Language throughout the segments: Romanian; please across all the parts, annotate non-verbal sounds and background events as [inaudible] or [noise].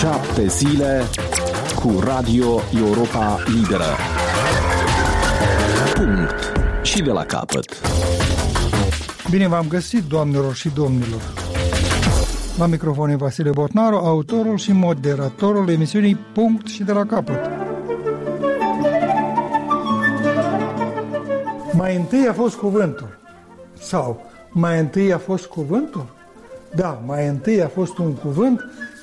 Șapte zile cu Radio Europa Liberă. Punct. Și de la capăt. Bine v-am găsit, doamnelor și domnilor. La microfon e Vasile Botnaru, autorul și moderatorul emisiunii Punct și de la capăt. Mai întâi a fost cuvântul. Sau mai întâi a fost cuvântul? Da, mai întâi a fost un cuvânt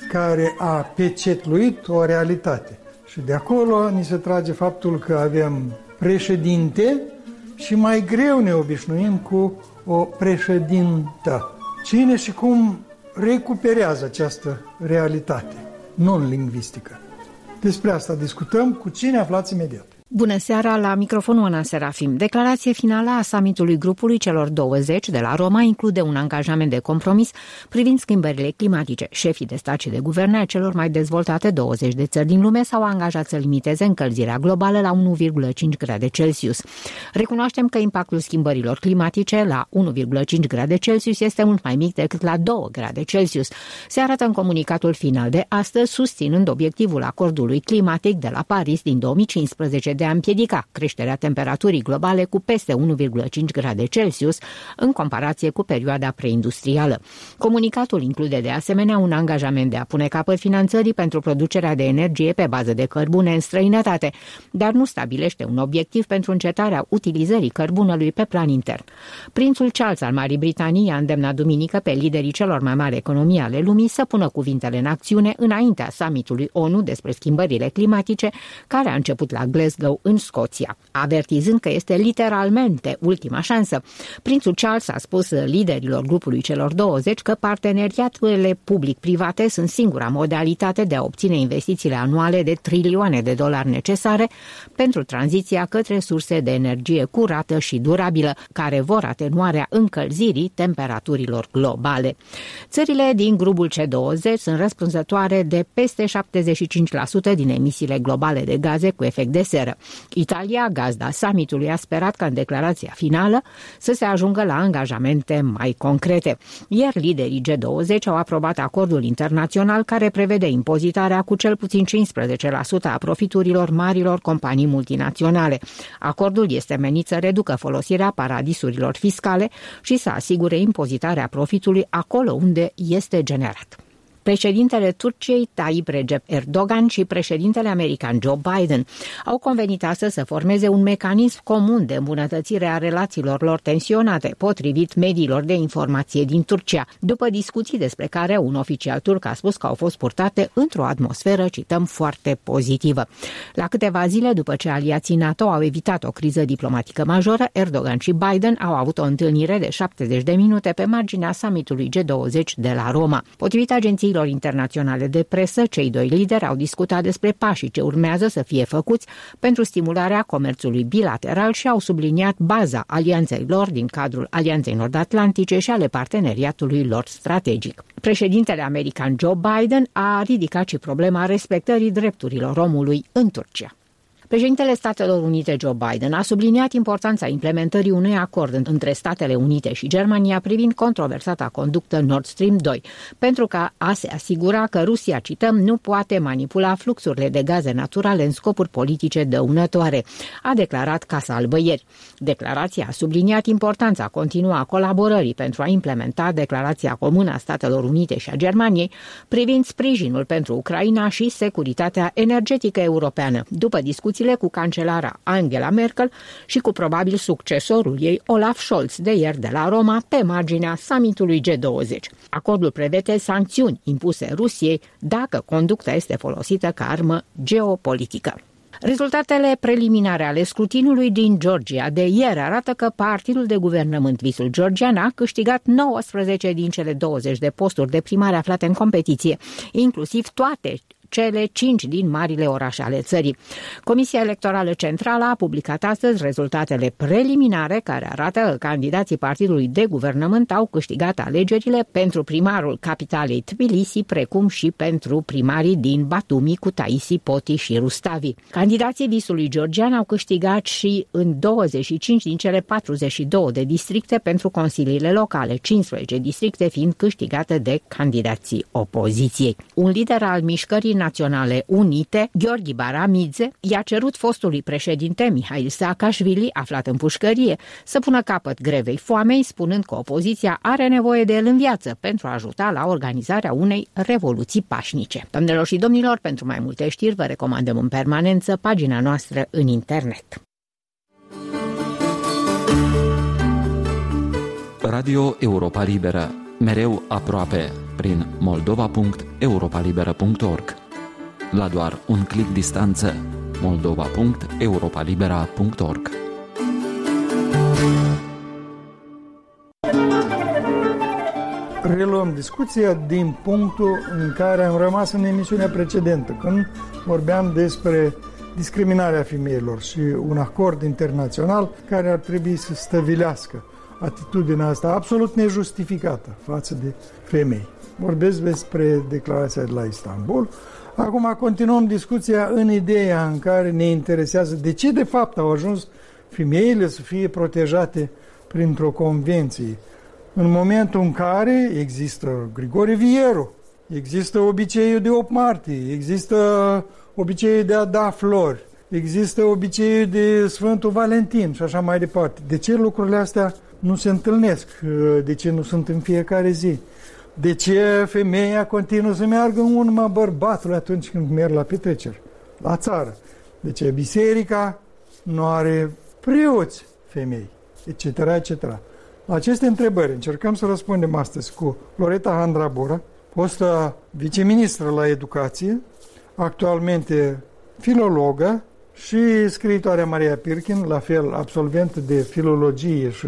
care a pecetluit o realitate. Și de acolo ni se trage faptul că avem președinte și mai greu ne obișnuim cu o președintă. Cine și cum recuperează această realitate non-lingvistică? Despre asta discutăm cu cine aflați imediat. Bună seara, la microfonul Ana Serafim. Declarație finală a summitului grupului celor 20 de la Roma include un angajament de compromis privind schimbările climatice. Șefii de stat și de guverne a celor mai dezvoltate 20 de țări din lume s-au angajat să limiteze încălzirea globală la 1,5 grade Celsius. Recunoaștem că impactul schimbărilor climatice la 1,5 grade Celsius este mult mai mic decât la 2 grade Celsius. Se arată în comunicatul final de astăzi, susținând obiectivul acordului climatic de la Paris din 2015 de a împiedica creșterea temperaturii globale cu peste 1,5 grade Celsius în comparație cu perioada preindustrială. Comunicatul include de asemenea un angajament de a pune capăt finanțării pentru producerea de energie pe bază de cărbune în străinătate, dar nu stabilește un obiectiv pentru încetarea utilizării cărbunelui pe plan intern. Prințul Charles al Marii Britanii a îndemnat duminică pe liderii celor mai mari economii ale lumii să pună cuvintele în acțiune înaintea summitului ONU despre schimbările climatice, care a început la Glasgow Glasgow, în Scoția, avertizând că este literalmente ultima șansă. Prințul Charles a spus liderilor grupului celor 20 că parteneriaturile public-private sunt singura modalitate de a obține investițiile anuale de trilioane de dolari necesare pentru tranziția către surse de energie curată și durabilă, care vor atenuarea încălzirii temperaturilor globale. Țările din grupul C20 sunt răspunzătoare de peste 75% din emisiile globale de gaze cu efect de seră. Italia, gazda summitului, a sperat ca în declarația finală să se ajungă la angajamente mai concrete. Iar liderii G20 au aprobat acordul internațional care prevede impozitarea cu cel puțin 15% a profiturilor marilor companii multinaționale. Acordul este menit să reducă folosirea paradisurilor fiscale și să asigure impozitarea profitului acolo unde este generat. Președintele Turciei Tayyip Recep Erdogan și președintele american Joe Biden au convenit astăzi să formeze un mecanism comun de îmbunătățire a relațiilor lor tensionate, potrivit mediilor de informație din Turcia, după discuții despre care un oficial turc a spus că au fost purtate într-o atmosferă, cităm, foarte pozitivă. La câteva zile după ce aliații NATO au evitat o criză diplomatică majoră, Erdogan și Biden au avut o întâlnire de 70 de minute pe marginea summitului G20 de la Roma. Potrivit agențiilor agențiilor internaționale de presă, cei doi lideri au discutat despre pașii ce urmează să fie făcuți pentru stimularea comerțului bilateral și au subliniat baza alianței lor din cadrul Alianței Nord-Atlantice și ale parteneriatului lor strategic. Președintele american Joe Biden a ridicat și problema respectării drepturilor omului în Turcia. Președintele Statelor Unite Joe Biden a subliniat importanța implementării unui acord între Statele Unite și Germania privind controversata conductă Nord Stream 2, pentru ca a se asigura că Rusia, cităm, nu poate manipula fluxurile de gaze naturale în scopuri politice dăunătoare, a declarat Casa Albă ieri. Declarația a subliniat importanța continuă a colaborării pentru a implementa declarația comună a Statelor Unite și a Germaniei privind sprijinul pentru Ucraina și securitatea energetică europeană, după discuții discuțiile cu cancelara Angela Merkel și cu probabil succesorul ei Olaf Scholz de ieri de la Roma pe marginea summitului G20. Acordul prevede sancțiuni impuse Rusiei dacă conducta este folosită ca armă geopolitică. Rezultatele preliminare ale scrutinului din Georgia de ieri arată că partidul de guvernământ Visul Georgian a câștigat 19 din cele 20 de posturi de primare aflate în competiție, inclusiv toate cele cinci din marile orașe ale țării. Comisia Electorală Centrală a publicat astăzi rezultatele preliminare care arată că candidații partidului de guvernământ au câștigat alegerile pentru primarul capitalei Tbilisi, precum și pentru primarii din Batumi, Kutaisi, Poti și Rustavi. Candidații visului georgian au câștigat și în 25 din cele 42 de districte pentru consiliile locale, 15 districte fiind câștigate de candidații opoziției. Un lider al Mișcării Naționale Unite, Gheorghi Baramidze, i-a cerut fostului președinte Mihail Saakashvili, aflat în pușcărie, să pună capăt grevei foamei, spunând că opoziția are nevoie de el în viață pentru a ajuta la organizarea unei revoluții pașnice. Doamnelor și domnilor, pentru mai multe știri vă recomandăm în permanență pagina noastră în internet. Radio Europa Liberă, mereu aproape, prin moldova.europalibera.org. La doar un clic distanță, moldova.europalibera.org. Reluăm discuția din punctul în care am rămas în emisiunea precedentă, când vorbeam despre discriminarea femeilor și un acord internațional care ar trebui să stăvilească atitudinea asta absolut nejustificată față de femei. Vorbesc despre declarația de la Istanbul. Acum continuăm discuția în ideea în care ne interesează de ce de fapt au ajuns femeile să fie protejate printr-o convenție. În momentul în care există Grigore Vieru, există obiceiul de 8 martie, există obiceiul de a da flori, există obiceiul de Sfântul Valentin și așa mai departe. De ce lucrurile astea nu se întâlnesc? De ce nu sunt în fiecare zi? De ce femeia continuă să meargă în urma bărbatului atunci când merg la petreceri, la țară? De ce biserica nu are preoți femei, etc., etc. La aceste întrebări încercăm să răspundem astăzi cu Loreta Handrabura, fostă viceministră la educație, actualmente filologă și scriitoarea Maria Pirkin, la fel absolventă de filologie și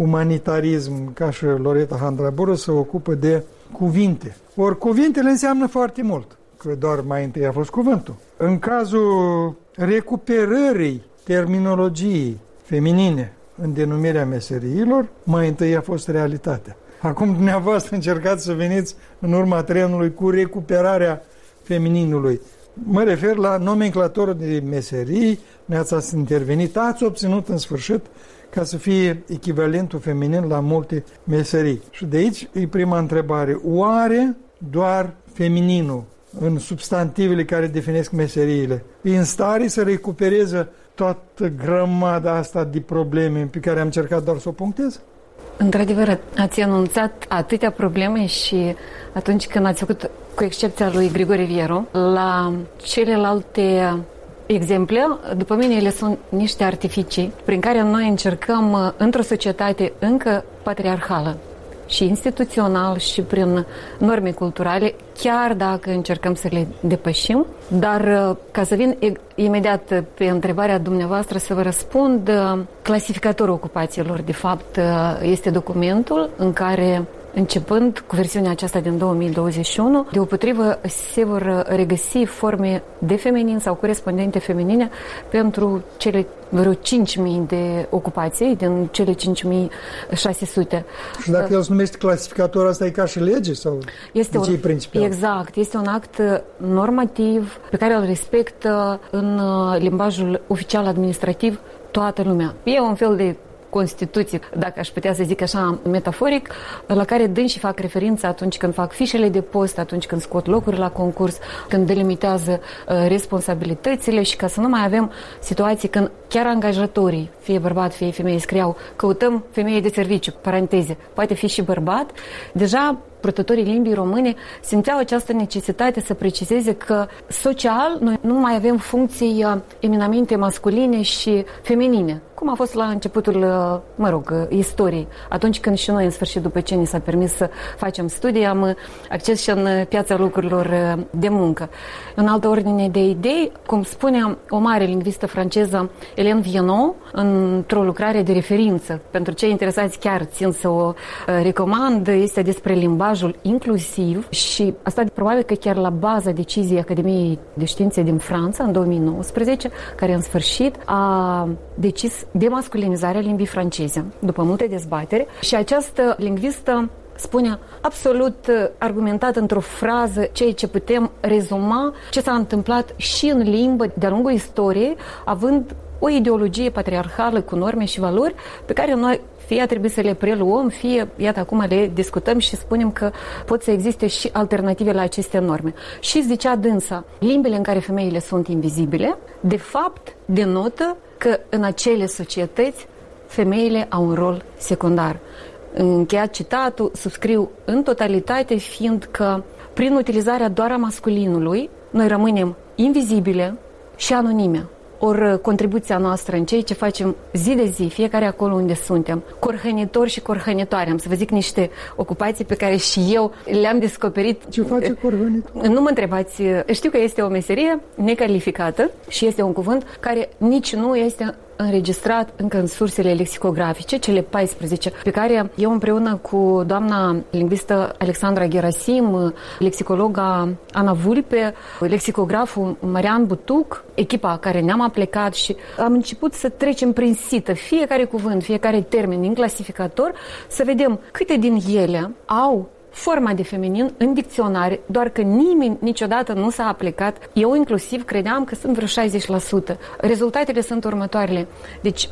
umanitarism, ca și Loreta Handraburu, se ocupă de cuvinte. Ori cuvintele înseamnă foarte mult, că doar mai întâi a fost cuvântul. În cazul recuperării terminologiei feminine în denumirea meseriilor, mai întâi a fost realitatea. Acum dumneavoastră încercați să veniți în urma trenului cu recuperarea femininului. Mă refer la nomenclatorul de meserii, ne-ați intervenit, ați obținut în sfârșit ca să fie echivalentul feminin la multe meserii. Și de aici e prima întrebare. Oare doar femininul în substantivele care definesc meseriile e în stare să recupereze toată grămada asta de probleme pe care am încercat doar să o punctez? Într-adevăr, ați anunțat atâtea probleme și atunci când ați făcut, cu excepția lui Grigore Vieru, la celelalte exemple, după mine, ele sunt niște artificii prin care noi încercăm uh, într-o societate încă patriarhală și instituțional și prin norme culturale, chiar dacă încercăm să le depășim. Dar uh, ca să vin imediat pe întrebarea dumneavoastră să vă răspund, uh, clasificatorul ocupațiilor, de fapt, este documentul în care Începând cu versiunea aceasta din 2021, deopotrivă se vor regăsi forme de feminin sau corespondente feminine pentru cele vreo 5.000 de ocupații din cele 5.600. Și dacă el se numește clasificator, asta e ca și lege sau este un, principial? Exact, este un act normativ pe care îl respectă în uh, limbajul oficial administrativ toată lumea. E un fel de Constituție, dacă aș putea să zic așa metaforic, la care dânsi fac referință atunci când fac fișele de post, atunci când scot locuri la concurs, când delimitează uh, responsabilitățile și ca să nu mai avem situații când chiar angajatorii, fie bărbat, fie femeie, scriau căutăm femeie de serviciu, paranteze, poate fi și bărbat, deja purtătorii limbii române simțeau această necesitate să precizeze că social noi nu mai avem funcții uh, eminamente masculine și feminine, cum a fost la începutul, mă rog, istoriei. Atunci când și noi, în sfârșit, după ce ni s-a permis să facem studii, am acces și în piața lucrurilor de muncă. În altă ordine de idei, cum spunea o mare lingvistă franceză, Hélène Viennot, într-o lucrare de referință, pentru cei interesați chiar țin să o recomand, este despre limbajul inclusiv și asta probabil că chiar la baza deciziei Academiei de Științe din Franța în 2019, care în sfârșit a decis demasculinizarea limbii franceze, după multe dezbatere. Și această lingvistă spune absolut uh, argumentat într-o frază ceea ce putem rezuma ce s-a întâmplat și în limbă de-a lungul istoriei, având o ideologie patriarhală cu norme și valori pe care noi fie trebuie să le preluăm, fie, iată, acum le discutăm și spunem că pot să existe și alternative la aceste norme. Și zicea dânsa, limbile în care femeile sunt invizibile, de fapt, denotă că în acele societăți femeile au un rol secundar. Încheiat citatul, subscriu în totalitate, fiindcă prin utilizarea doar a masculinului, noi rămânem invizibile și anonime. Ori uh, contribuția noastră în ceea ce facem zi de zi, fiecare acolo unde suntem, corhănitori și corhănitoare, am să vă zic niște ocupații pe care și eu le-am descoperit. Ce face corhănitor? Nu mă întrebați, știu că este o meserie necalificată și este un cuvânt care nici nu este înregistrat încă în sursele lexicografice, cele 14, pe care eu împreună cu doamna lingvistă Alexandra Gerasim, lexicologa Ana Vulpe, lexicograful Marian Butuc, echipa care ne-am aplicat și am început să trecem prin sită fiecare cuvânt, fiecare termen din clasificator, să vedem câte din ele au forma de feminin în dicționare, doar că nimeni niciodată nu s-a aplicat. Eu inclusiv credeam că sunt vreo 60%. Rezultatele sunt următoarele. Deci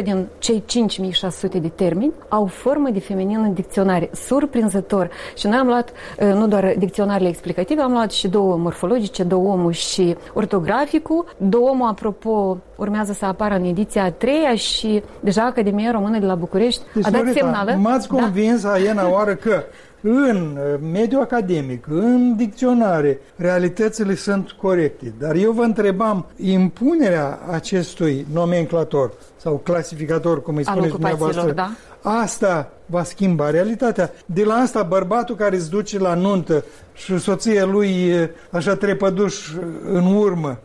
81% din cei 5600 de termeni au formă de feminin în dicționare. Surprinzător. Și noi am luat uh, nu doar dicționarele explicative, am luat și două morfologice, două omul și ortograficul. Două omul, apropo, urmează să apară în ediția a treia și deja Academia Română de la București deci, a dat Loreta, semnală. M-ați da? convins, da? Aiena, oară că în uh, mediul academic, în dicționare, realitățile sunt corecte. Dar eu vă întrebam, impunerea acestui nomenclator sau clasificator, cum îi spuneți dumneavoastră, da? asta va schimba realitatea. De la asta, bărbatul care îți duce la nuntă și soția lui așa trepăduș în urmă,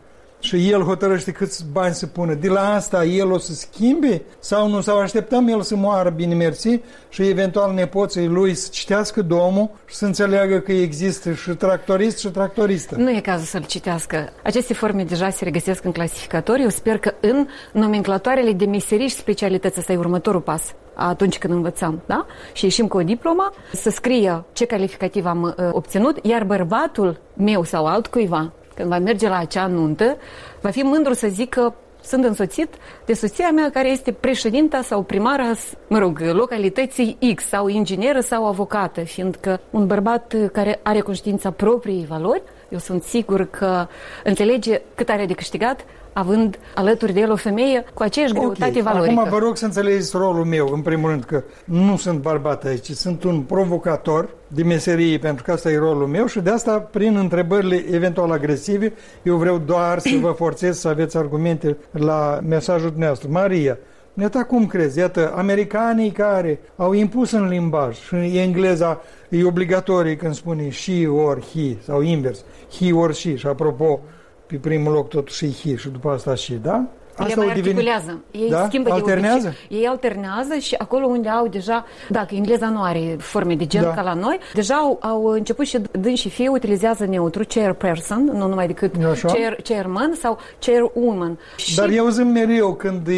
și el hotărăște câți bani să pună. De la asta el o să schimbe sau nu? Sau așteptăm el să moară bine mersi și eventual nepoții lui să citească domul și să înțeleagă că există și tractorist și tractoristă. Nu e cazul să-l citească. Aceste forme deja se regăsesc în clasificatori. Eu sper că în nomenclatoarele de meserii și specialități ăsta e următorul pas atunci când învățăm, da? Și ieșim cu o diplomă, să scrie ce calificativ am uh, obținut, iar bărbatul meu sau altcuiva când va merge la acea nuntă, va fi mândru să zică sunt însoțit de soția mea care este președinta sau primara, mă rog, localității X sau ingineră sau avocată, fiindcă un bărbat care are conștiința propriei valori, eu sunt sigur că înțelege cât are de câștigat având alături de el o femeie cu aceeași greutate okay. valorică. Acum vă rog să înțelegeți rolul meu, în primul rând, că nu sunt bărbat aici, sunt un provocator de meserie, pentru că asta e rolul meu și de asta, prin întrebările eventual agresive, eu vreau doar să vă forțez să aveți argumente la mesajul dumneavoastră. Maria, Iată cum crezi? Iată, americanii care au impus în limbaj și engleza e obligatorie când spune she or he sau invers, he or she și apropo, pe primul loc totuși hi și după asta și, da? Asta le mai articulează. Ei da? schimbă alternează? de obicei. Ei alternează și acolo unde au deja, dacă engleza nu are forme de gen da. ca la noi, deja au, au început și dând și fie utilizează neutru chairperson, nu numai decât chair, chairman sau chairwoman. Dar și... eu zic mereu când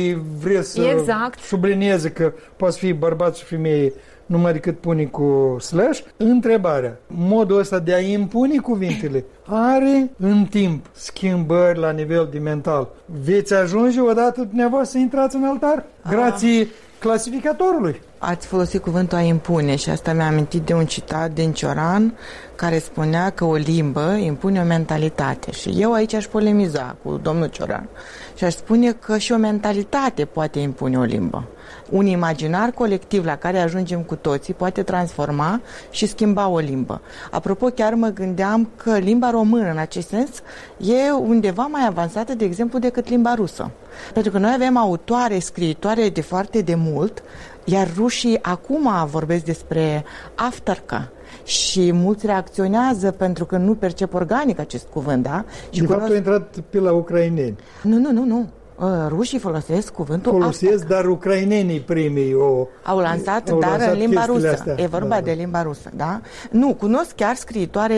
vreți să exact. sublinieze că poți fi bărbat și femeie numai decât pune cu slash. Întrebarea, modul ăsta de a impune cuvintele are în timp schimbări la nivel de mental. Veți ajunge odată dumneavoastră să intrați în altar? Grație clasificatorului. Ați folosit cuvântul a impune și asta mi-a amintit de un citat din Cioran care spunea că o limbă impune o mentalitate. Și eu aici aș polemiza cu domnul Cioran și aș spune că și o mentalitate poate impune o limbă. Un imaginar colectiv la care ajungem cu toții poate transforma și schimba o limbă. Apropo, chiar mă gândeam că limba română, în acest sens, e undeva mai avansată, de exemplu, decât limba rusă. Pentru că noi avem autoare, scriitoare de foarte de mult, iar rușii acum vorbesc despre afterca și mulți reacționează pentru că nu percep organic acest cuvânt, da? Și de fapt a intrat pe la ucraineni. Nu, nu, nu, nu. Uh, rușii folosesc cuvântul Folosesc, asta. dar ucrainenii primii o... Au lansat, au dar lansat în limba rusă. Astea. E vorba da, da. de limba rusă, da? Nu, cunosc chiar scriitoare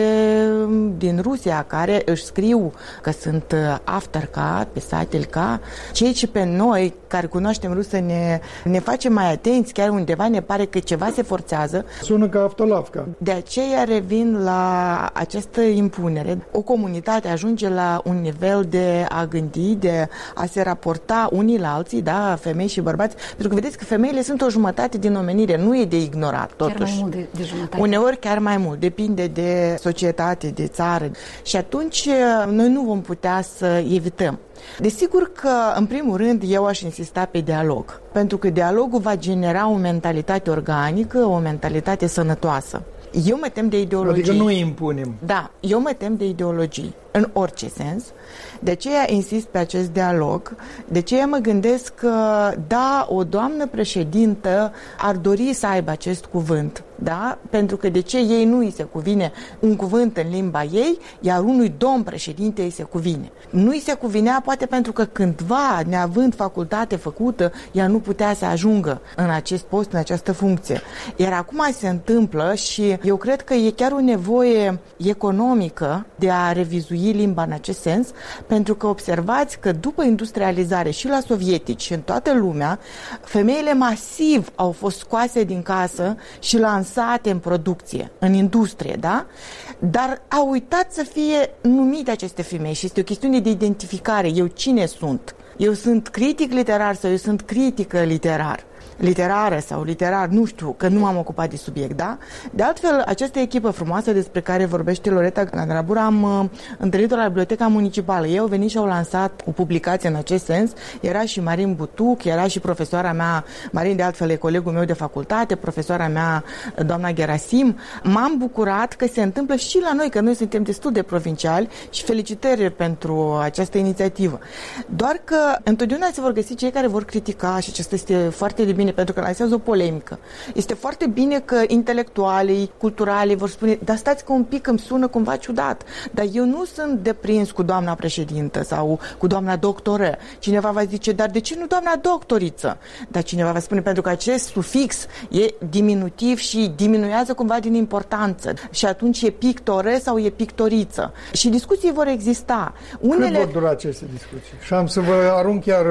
din Rusia care își scriu că sunt uh, afterca, pesatelca, ceea ce pe noi, care cunoaștem rusă, ne, ne face mai atenți, chiar undeva ne pare că ceva se forțează. Sună ca aftolavca. De aceea revin la această impunere. O comunitate ajunge la un nivel de a gândi, de a se raporta unii la alții, da, femei și bărbați, pentru că vedeți că femeile sunt o jumătate din omenire, nu e de ignorat, totuși. Chiar mai mult de, de jumătate. Uneori chiar mai mult, depinde de societate, de țară. Și atunci noi nu vom putea să evităm. Desigur că, în primul rând, eu aș insista pe dialog, pentru că dialogul va genera o mentalitate organică, o mentalitate sănătoasă. Eu mă tem de ideologii. Adică nu impunem. Da, eu mă tem de ideologii, în orice sens. De aceea insist pe acest dialog, de aceea mă gândesc că, da, o doamnă președintă ar dori să aibă acest cuvânt, da? Pentru că de ce ei nu îi se cuvine un cuvânt în limba ei, iar unui domn președinte îi se cuvine. Nu îi se cuvinea poate pentru că cândva, neavând facultate făcută, ea nu putea să ajungă în acest post, în această funcție. Iar acum se întâmplă și eu cred că e chiar o nevoie economică de a revizui limba în acest sens, pentru că observați că după industrializare și la sovietici și în toată lumea, femeile masiv au fost scoase din casă și lansate în producție, în industrie, da? Dar au uitat să fie numite aceste femei și este o chestiune de identificare. Eu cine sunt? Eu sunt critic literar sau eu sunt critică literar? Literară sau literar, nu știu, că nu m-am ocupat de subiect, da? De altfel, această echipă frumoasă despre care vorbește Loreta Gandrabura am uh, întâlnit-o la Biblioteca Municipală. Ei au venit și au lansat o publicație în acest sens. Era și Marin Butuc, era și profesoara mea, Marin de altfel e colegul meu de facultate, profesoara mea, doamna Gerasim. M-am bucurat că se întâmplă și la noi, că noi suntem destul de provinciali și felicitări pentru această inițiativă. Doar că întotdeauna se vor găsi cei care vor critica și acesta este foarte de bine bine, pentru că lansează o polemică. Este foarte bine că intelectualii, culturali vor spune, dar stați că un pic îmi sună cumva ciudat, dar eu nu sunt deprins cu doamna președintă sau cu doamna doctoră. Cineva va zice, dar de ce nu doamna doctoriță? Dar cineva va spune, pentru că acest sufix e diminutiv și diminuează cumva din importanță. Și atunci e pictore sau e pictoriță. Și discuții vor exista. Unele... Cât vor dura aceste discuții? Și am să vă arunc chiar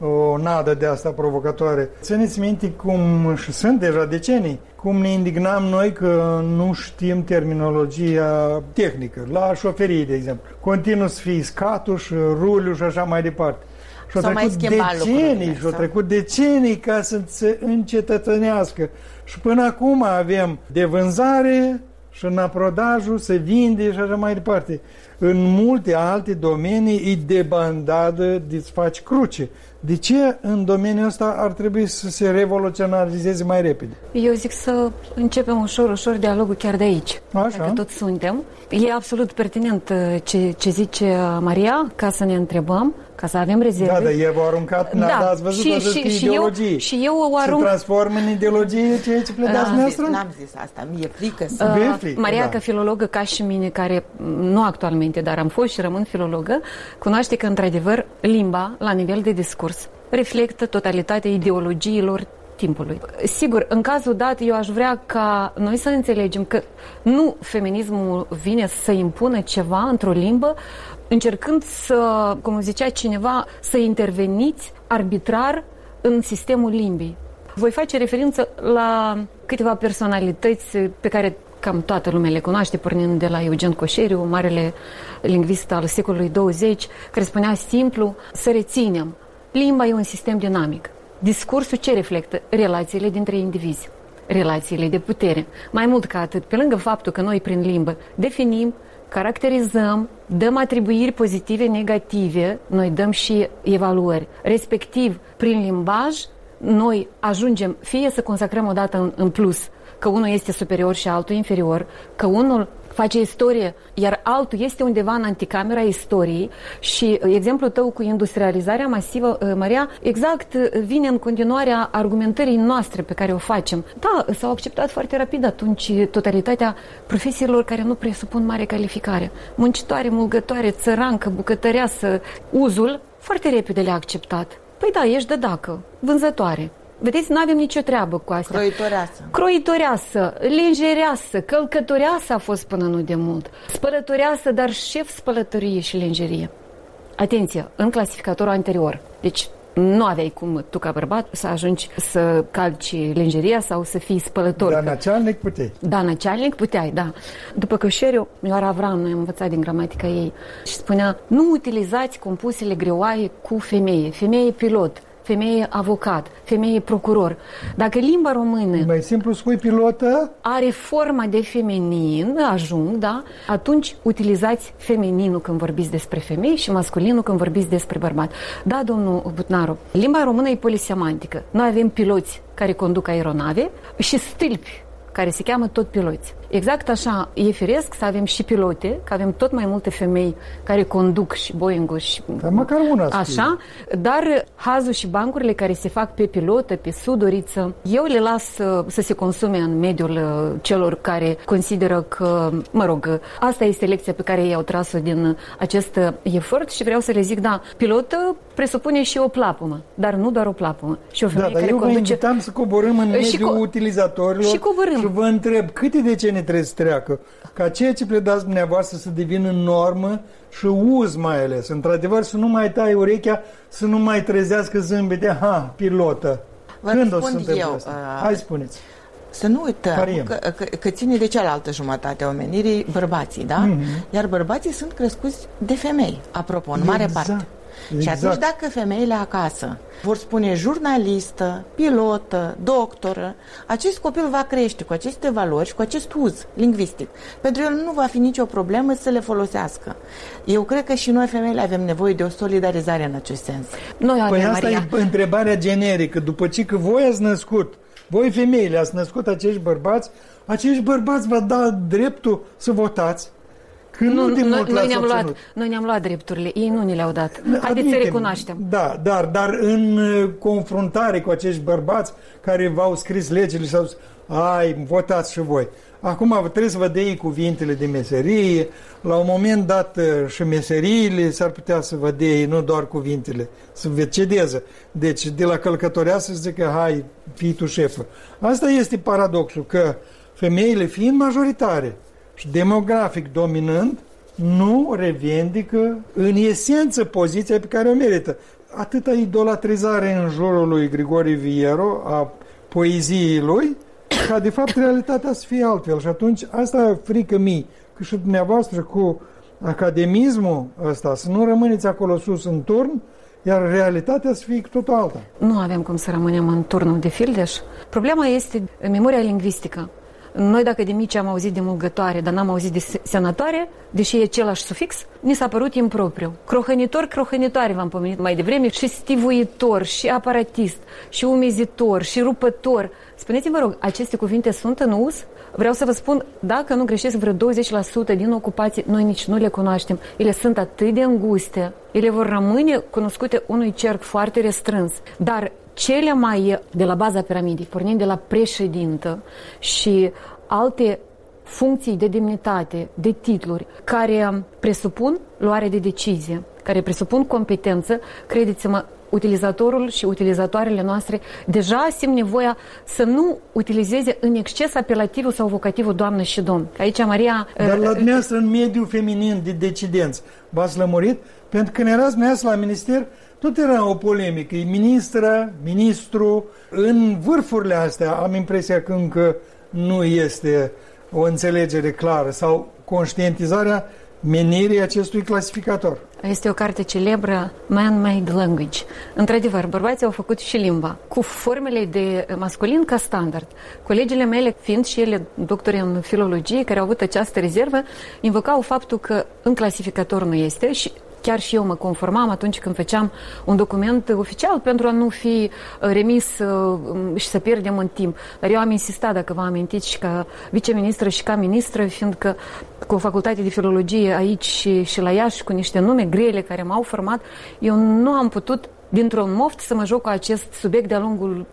o nadă de asta provocatoare. Țineți minte cum, și sunt deja decenii, cum ne indignam noi că nu știm terminologia tehnică, la șoferii, de exemplu. Continuu să fie scatuș, ruliu și așa mai departe. Și au trecut decenii, și au trecut decenii ca să se încetățănească. Și până acum avem de vânzare și în aprodajul se vinde și așa mai departe. În multe alte domenii e de bandadă de faci cruce. De ce în domeniul ăsta ar trebui să se revoluționalizeze mai repede? Eu zic să începem ușor, ușor dialogul chiar de aici. Așa. Dacă tot suntem. E absolut pertinent uh, ce, ce zice Maria, ca să ne întrebăm, ca să avem rezerve. Da, dar e v-a aruncat, da. ați văzut, și, și, și ideologie. Eu, și eu o arunc... Se transformă în ideologie ceea ce pledați da, noastră? N-am zis asta, mi-e frică să... Uh, frică, Maria, da. ca filologă, ca și mine, care nu actualmente, dar am fost și rămân filologă, cunoaște că, într-adevăr, limba, la nivel de discurs, reflectă totalitatea ideologiilor timpului. Sigur, în cazul dat, eu aș vrea ca noi să înțelegem că nu feminismul vine să impună ceva într-o limbă, încercând să, cum zicea cineva, să interveniți arbitrar în sistemul limbii. Voi face referință la câteva personalități pe care cam toată lumea le cunoaște, pornind de la Eugen Coșeriu, marele lingvist al secolului 20, care spunea simplu să reținem. Limba e un sistem dinamic. discursul ce reflectă? Relațiile dintre indivizi, relațiile de putere. Mai mult ca atât, pe lângă faptul că noi prin limbă definim, caracterizăm, dăm atribuiri pozitive, negative, noi dăm și evaluări. Respectiv, prin limbaj, noi ajungem fie să consacrăm o dată în, în plus că unul este superior și altul inferior, că unul face istorie, iar altul este undeva în anticamera istoriei și exemplul tău cu industrializarea masivă, uh, Maria, exact uh, vine în continuarea argumentării noastre pe care o facem. Da, s-au acceptat foarte rapid atunci totalitatea profesiilor care nu presupun mare calificare. Muncitoare, mulgătoare, țărancă, bucătăreasă, uzul, foarte repede le-a acceptat. Păi da, ești de dacă, vânzătoare. Vedeți, nu avem nicio treabă cu asta. Croitoreasă. Croitoreasă, lingereasă, călcătoreasă a fost până nu de mult. Spălătoreasă, dar șef spălătorie și lingerie. Atenție, în clasificatorul anterior. Deci nu aveai cum tu ca bărbat să ajungi să calci lingeria sau să fii spălător. Dar nacealnic puteai. Da, nacealnic puteai, da. După că Șeriu, Ioara Avram, noi am învățat din gramatica ei și spunea nu utilizați compusele greoaie cu femeie. Femeie pilot, femeie avocat, femeie procuror. Dacă limba română... Mai simplu spui pilotă? Are forma de feminin, ajung, da? Atunci utilizați femininul când vorbiți despre femei și masculinul când vorbiți despre bărbat. Da, domnul Butnaru, limba română e polisemantică. Noi avem piloți care conduc aeronave și stâlpi care se cheamă tot piloți. Exact așa e firesc să avem și pilote, că avem tot mai multe femei care conduc și boeing și... Dar măcar una Așa, dar hazul și bancurile care se fac pe pilotă, pe sudoriță, eu le las să, să se consume în mediul uh, celor care consideră că, mă rog, asta este lecția pe care ei au tras-o din acest efort și vreau să le zic, da, pilotă presupune și o plapumă, dar nu doar o plapumă. Și o da, femeie dar care eu conduce... vă invitam să coborâm în mediul co- utilizatorilor și coborâm. și vă întreb câte decenii trebuie să treacă ca ceea ce pledați dumneavoastră să devină normă și uz mai ales. Într-adevăr, să nu mai tai urechea, să nu mai trezească zâmbete, ha, pilotă. Vă Când o să se răspund întâmple eu, asta? uh, Hai spuneți. Să nu uităm Pariem. că, că, că ține de cealaltă jumătate a omenirii bărbații, da? Mhm. Iar bărbații sunt crescuți de femei, apropo, în mare Exact. parte. Și Exact. atunci dacă femeile acasă vor spune jurnalistă, pilotă, doctoră, acest copil va crește cu aceste valori și cu acest uz lingvistic. Pentru el nu va fi nicio problemă să le folosească. Eu cred că și noi femeile avem nevoie de o solidarizare în acest sens. Noi avem, Păi asta Maria. e întrebarea generică. După ce că voi ați născut, voi femeile ați născut acești bărbați, acești bărbați vă da dreptul să votați. Când nu, de noi, mult noi, l-ați ne-am luat, obținut. noi ne-am luat drepturile, ei nu ni le-au dat. Haideți să Admitem. recunoaștem. Da, dar, dar în uh, confruntare cu acești bărbați care v-au scris legile și au zis, ai, votați și voi. Acum trebuie să vă dea ei cuvintele de meserie, la un moment dat uh, și meseriile s-ar putea să vă dea ei, nu doar cuvintele, să vă cedeze. Deci de la călcătorea să zică, hai, fii tu șefă. Asta este paradoxul, că femeile fiind majoritare și demografic dominând, nu revendică în esență poziția pe care o merită. Atâta idolatrizare în jurul lui Grigore Viero a poeziei lui, ca de fapt realitatea să fie altfel. Și atunci asta frică mie, că și dumneavoastră cu academismul ăsta, să nu rămâneți acolo sus în turn, iar realitatea să fie cu totul alta. Nu avem cum să rămânem în turnul de fildeș. Problema este memoria lingvistică. Noi dacă de mici am auzit de mulgătoare, dar n-am auzit de se- senatoare, deși e același sufix, ni s-a părut impropriu. Crohănitor, crohănitoare v-am pomenit mai devreme, și stivuitor, și aparatist, și umezitor, și rupător. Spuneți-mi, vă rog, aceste cuvinte sunt în uz? Vreau să vă spun, dacă nu greșesc vreo 20% din ocupații, noi nici nu le cunoaștem. Ele sunt atât de înguste, ele vor rămâne cunoscute unui cerc foarte restrâns. Dar cele mai de la baza piramidei, pornind de la președintă și alte funcții de demnitate, de titluri, care presupun luare de decizie, care presupun competență, credeți-mă, utilizatorul și utilizatoarele noastre deja simt nevoia să nu utilizeze în exces apelativul sau vocativul doamnă și domn. Aici Maria... Dar la uh, dumneavoastră în mediul feminin de decidenți v-ați lămurit? Pentru că când erați dumneavoastră la minister, tot era o polemică. E ministră, ministru. În vârfurile astea am impresia că încă nu este o înțelegere clară sau conștientizarea menirii acestui clasificator. Este o carte celebră, Man-Made Language. Într-adevăr, bărbații au făcut și limba, cu formele de masculin ca standard. Colegile mele, fiind și ele doctori în filologie, care au avut această rezervă, invocau faptul că în clasificator nu este și chiar și eu mă conformam atunci când făceam un document oficial pentru a nu fi uh, remis uh, și să pierdem în timp. Dar eu am insistat, dacă vă amintiți, și ca viceministră și ca ministră, fiindcă cu o facultate de filologie aici și, și la Iași, cu niște nume grele care m-au format, eu nu am putut dintr-un moft să mă joc cu acest subiect de-a lungul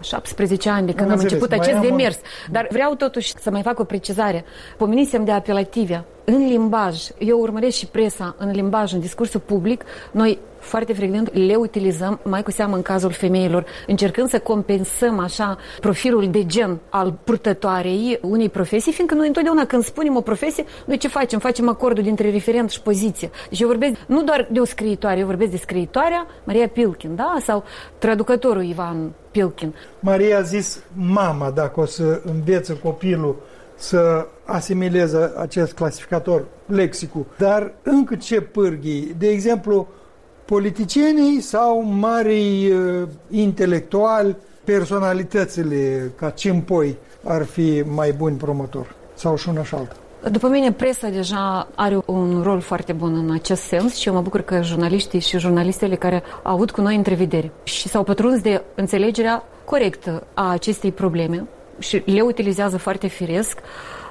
17 ani de când am, am început acest demers. Dar vreau totuși să mai fac o precizare. Pomenisem de apelative. În limbaj, eu urmăresc și presa în limbaj, în discursul public, noi foarte frecvent le utilizăm, mai cu seamă în cazul femeilor, încercând să compensăm așa profilul de gen al purtătoarei unei profesii, fiindcă noi întotdeauna când spunem o profesie, noi ce facem? Facem acordul dintre referent și poziție. Deci eu vorbesc nu doar de o scriitoare, eu vorbesc de scriitoarea Maria Pilkin, da? Sau traducătorul Ivan Pilkin. Maria a zis mama, dacă o să învețe copilul să asimileze acest clasificator, lexicul. Dar încă ce pârghii? De exemplu, politicienii sau mari uh, intelectuali, personalitățile ca Cimpoi ar fi mai buni promotor sau și una și alta? După mine, presa deja are un rol foarte bun în acest sens și eu mă bucur că jurnaliștii și jurnalistele care au avut cu noi întrevederi și s-au pătruns de înțelegerea corectă a acestei probleme și le utilizează foarte firesc,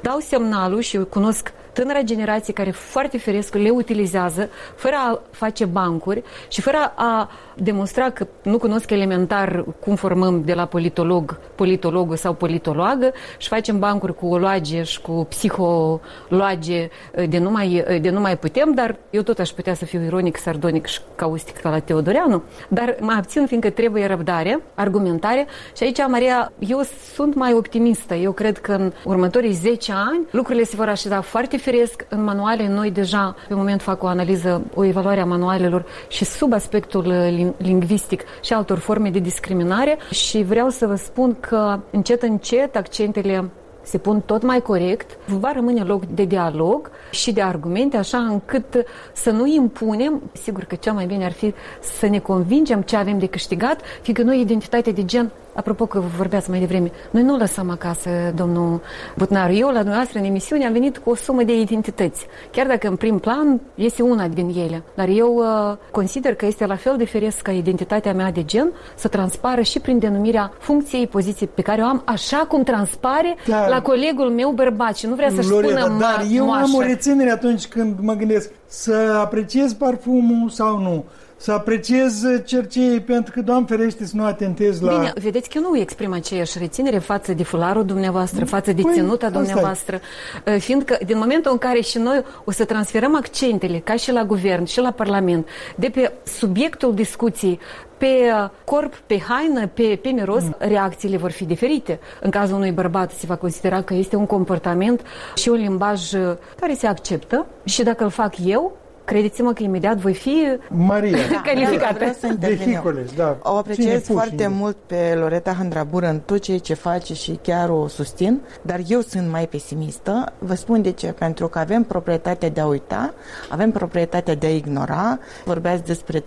dau semnalul și cunosc tânăra generație care foarte firesc le utilizează fără a face bancuri și fără a demonstra că nu cunosc elementar cum formăm de la politolog, politologă sau politologă și facem bancuri cu oloage și cu psiholoage de nu, mai, de nu mai putem, dar eu tot aș putea să fiu ironic, sardonic și caustic ca la Teodoreanu, dar mă abțin fiindcă trebuie răbdare, argumentare și aici, Maria, eu sunt mai optimistă. Eu cred că în următorii 10 ani lucrurile se vor așeza foarte firesc în manuale. Noi deja, pe moment, fac o analiză, o evaluare a manualelor și sub aspectul lingvistic și altor forme de discriminare și vreau să vă spun că încet, încet accentele se pun tot mai corect, va rămâne loc de dialog și de argumente, așa încât să nu impunem, sigur că cea mai bine ar fi să ne convingem ce avem de câștigat, fiindcă noi identitatea de gen Apropo că vorbeați mai devreme, noi nu lăsăm acasă, domnul Butnaru. Eu, la dumneavoastră, în emisiune, am venit cu o sumă de identități. Chiar dacă în prim plan este una din ele. Dar eu uh, consider că este la fel de feresc ca identitatea mea de gen să transpară și prin denumirea funcției, poziției pe care o am, așa cum transpare dar, la colegul meu bărbat și nu vrea să-și spună Dar ma- eu moașă. am o reținere atunci când mă gândesc să apreciez parfumul sau nu să apreciez cerceii, pentru că, Doamne ferește, să nu atentez la... Bine, vedeți că eu nu exprim aceeași reținere față de fularul dumneavoastră, față de păi, ținuta dumneavoastră, ă, fiindcă din momentul în care și noi o să transferăm accentele, ca și la guvern, și la parlament, de pe subiectul discuției pe corp, pe haină, pe, pe miros, mm. reacțiile vor fi diferite. În cazul unui bărbat se va considera că este un comportament și un limbaj care se acceptă și dacă îl fac eu, credeți-mă că imediat voi fi Maria. [laughs] calificată. Da, să Vehicule, da. O apreciez foarte mult pe Loreta Handrabură în tot ceea ce face și chiar o susțin, dar eu sunt mai pesimistă. Vă spun de ce. Pentru că avem proprietatea de a uita, avem proprietatea de a ignora. Vorbeați despre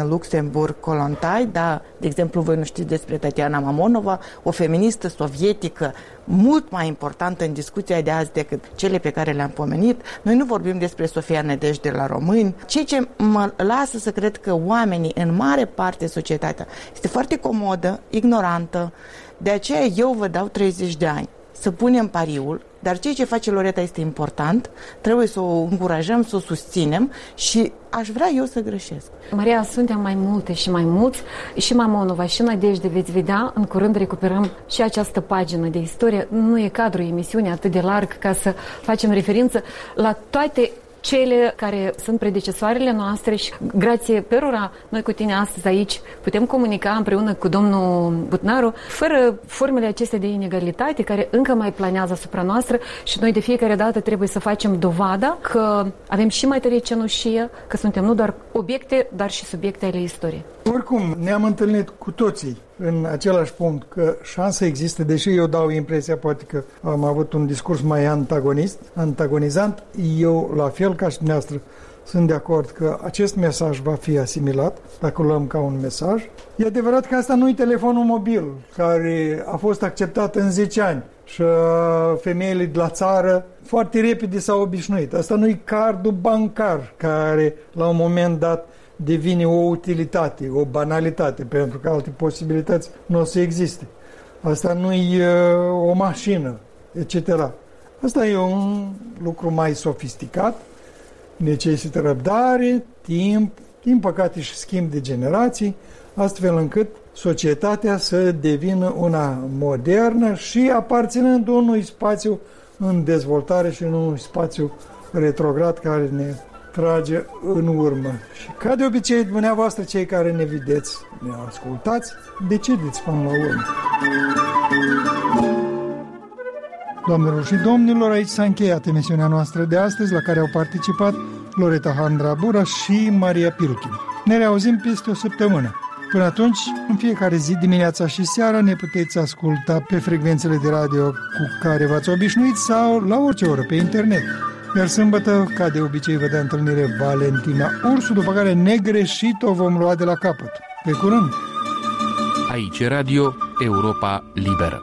în Luxemburg, Kolontai, da, de exemplu, voi nu știți despre Tatiana Mamonova, o feministă sovietică mult mai importantă în discuția de azi decât cele pe care le-am pomenit. Noi nu vorbim despre Sofia Nedejde la români, ceea ce mă lasă să cred că oamenii, în mare parte societatea, este foarte comodă, ignorantă, de aceea eu vă dau 30 de ani. Să punem pariul dar ceea ce face Loreta este important, trebuie să o încurajăm, să o susținem și aș vrea eu să greșesc. Maria, suntem mai multe și mai mulți și Mamonova și Nadejde veți vedea, în curând recuperăm și această pagină de istorie. Nu e cadrul emisiunii atât de larg ca să facem referință la toate cele care sunt predecesoarele noastre și grație perura noi cu tine astăzi aici putem comunica împreună cu domnul Butnaru fără formele acestea de inegalitate care încă mai planează asupra noastră și noi de fiecare dată trebuie să facem dovada că avem și mai tare cenușie, că suntem nu doar obiecte, dar și subiecte ale istoriei. Oricum, ne-am întâlnit cu toții în același punct că șansa există, deși eu dau impresia poate că am avut un discurs mai antagonist, antagonizant, eu la fel ca și dumneavoastră sunt de acord că acest mesaj va fi asimilat, dacă o luăm ca un mesaj. E adevărat că asta nu e telefonul mobil, care a fost acceptat în 10 ani și uh, femeile de la țară foarte repede s-au obișnuit. Asta nu e cardul bancar, care la un moment dat devine o utilitate, o banalitate, pentru că alte posibilități nu o să existe. Asta nu e uh, o mașină, etc. Asta e un lucru mai sofisticat, necesită răbdare, timp, din păcate și schimb de generații, astfel încât societatea să devină una modernă și aparținând unui spațiu în dezvoltare și nu unui spațiu retrograd care ne trage în urmă. Și ca de obicei, dumneavoastră, cei care ne vedeți, ne ascultați, decideți până la urmă. Doamnelor și domnilor, aici s-a încheiat emisiunea noastră de astăzi, la care au participat Loreta Handra Bura și Maria Piruchin. Ne reauzim peste o săptămână. Până atunci, în fiecare zi, dimineața și seara, ne puteți asculta pe frecvențele de radio cu care v-ați obișnuit sau la orice oră pe internet. Iar sâmbătă, ca de obicei, vă dă întâlnire Valentina Ursu, după care negreșit o vom lua de la capăt. Pe curând! Aici Radio Europa Liberă.